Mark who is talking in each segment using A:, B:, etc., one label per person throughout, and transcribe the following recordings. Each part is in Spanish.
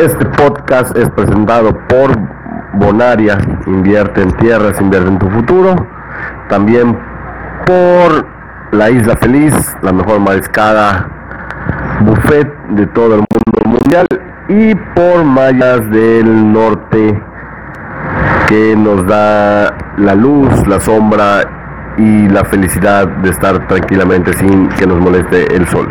A: Este podcast es presentado por Bonaria, invierte en tierras, invierte en tu futuro. También por La Isla Feliz, la mejor mariscada buffet de todo el mundo mundial. Y por Mayas del Norte, que nos da la luz, la sombra y la felicidad de estar tranquilamente sin que nos moleste el sol.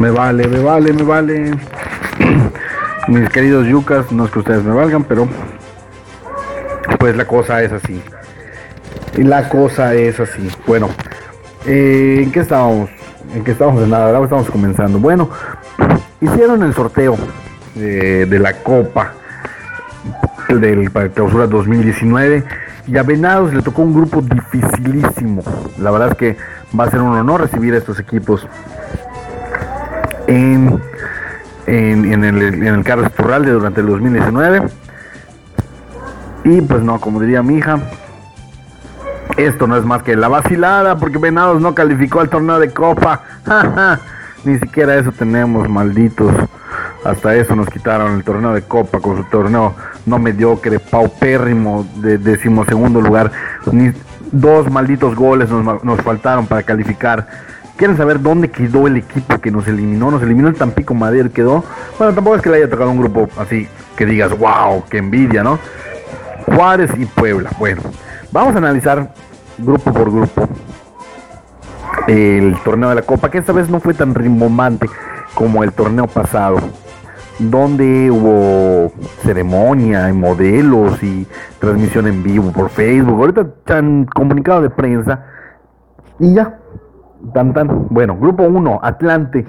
A: Me vale, me vale, me vale. Mis queridos yucas, no es que ustedes me valgan, pero pues la cosa es así. La cosa es así. Bueno, eh, ¿en qué estábamos? ¿En qué estábamos? En nada, ahora estamos comenzando. Bueno, hicieron el sorteo de, de la Copa del para clausura 2019 y a Venados le tocó un grupo dificilísimo. La verdad es que va a ser un honor recibir a estos equipos en, en, el, en el Carlos durante el 2019. Y pues no, como diría mi hija, esto no es más que la vacilada porque Venados no calificó al torneo de Copa. Ni siquiera eso tenemos, malditos. Hasta eso nos quitaron el torneo de Copa con su torneo no mediocre, paupérrimo de decimosegundo lugar. Ni dos malditos goles nos, nos faltaron para calificar ¿Quieren saber dónde quedó el equipo que nos eliminó? Nos eliminó el Tampico Madero, quedó. Bueno, tampoco es que le haya tocado un grupo así que digas, wow, qué envidia, ¿no? Juárez y Puebla. Bueno, vamos a analizar grupo por grupo el torneo de la Copa, que esta vez no fue tan rimbombante como el torneo pasado, donde hubo ceremonia y modelos y transmisión en vivo por Facebook. Ahorita están comunicado de prensa y ya, Tan, tan. Bueno, grupo 1, Atlante.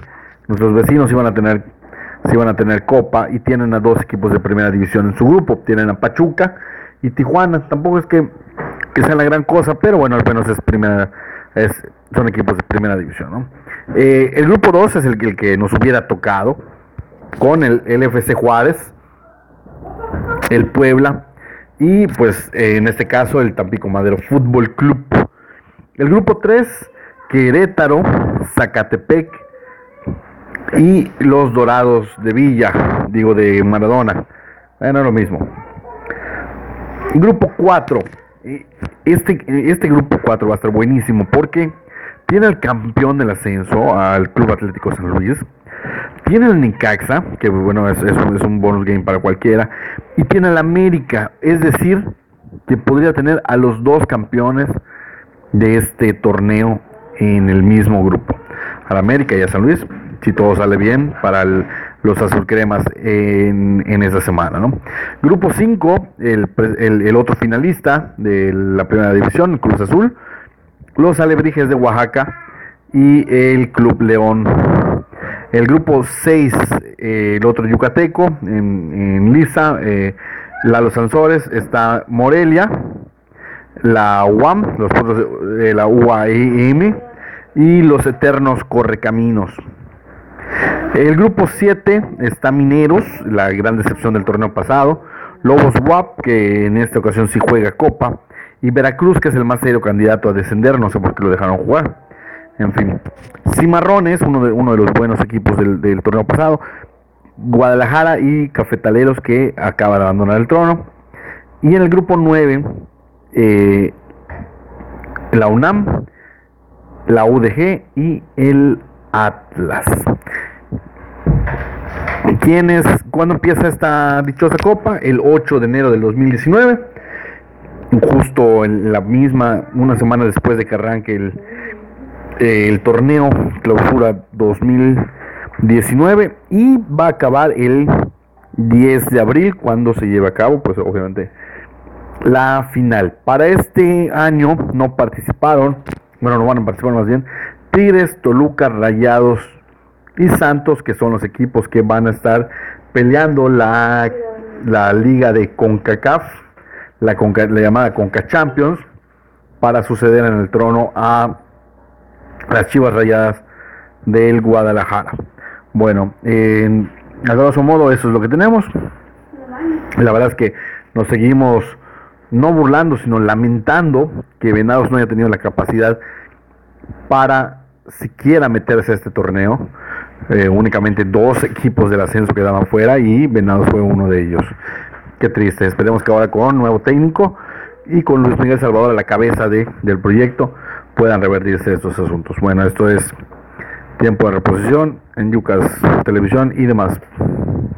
A: Nuestros vecinos iban a tener a tener copa y tienen a dos equipos de primera división en su grupo. Tienen a Pachuca y Tijuana. Tampoco es que, que sea la gran cosa, pero bueno, al menos es primera, es, son equipos de primera división. ¿no? Eh, el grupo 2 es el, el, que nos hubiera tocado con el, el FC Juárez, el Puebla y pues eh, en este caso el Tampico Madero Fútbol Club. El grupo 3 Querétaro, Zacatepec y los Dorados de Villa, digo de Maradona. Bueno, lo mismo. Grupo 4. Este, este grupo 4 va a estar buenísimo porque tiene al campeón del ascenso, al Club Atlético San Luis. Tiene el Nicaxa, que bueno, es, es, es un bonus game para cualquiera. Y tiene al América, es decir, que podría tener a los dos campeones de este torneo en el mismo grupo. Al América y a San Luis, si todo sale bien, para los azulcremas en, en esa semana. ¿no? Grupo 5, el, el, el, otro finalista de la primera división, Cruz Azul, los Alebrijes de Oaxaca y el Club León. El grupo 6, eh, el otro Yucateco, en, en Lisa, eh, Lalo Sansores, está Morelia, la UAM, los de la UAM y los Eternos Correcaminos. El grupo 7 está Mineros, la gran decepción del torneo pasado, Lobos WAP, que en esta ocasión sí juega Copa, y Veracruz, que es el más serio candidato a descender, no sé por qué lo dejaron jugar. En fin, Cimarrones, uno de, uno de los buenos equipos del, torneo pasado, Guadalajara y Cafetaleros, que acaba de abandonar el trono. Y en el grupo 9, eh, la UNAM, la UDG y el Atlas. ¿Quiénes? ¿Cuándo empieza esta dichosa copa? El 8 de enero del 2019. Justo en la misma, una semana después de que arranque el, el torneo clausura 2020 19 y va a acabar el 10 de abril cuando se lleve a cabo, pues obviamente la final. Para este año no participaron, bueno, no van a participar más bien, Tigres, Toluca, Rayados y Santos, que son los equipos que van a estar peleando la, la liga de CONCACAF, la, la llamada CONCA Champions, para suceder en el trono a las Chivas Rayadas del Guadalajara. Bueno, en, a grosso modo eso es lo que tenemos. La verdad es que nos seguimos no burlando, sino lamentando que Venados no haya tenido la capacidad para siquiera meterse a este torneo. Eh, únicamente dos equipos del ascenso quedaban fuera y Venados fue uno de ellos. Qué triste. Esperemos que ahora con nuevo técnico y con Luis Miguel Salvador a la cabeza de, del proyecto puedan revertirse estos asuntos. Bueno, esto es tiempo de reposición en Yucas Televisión y demás.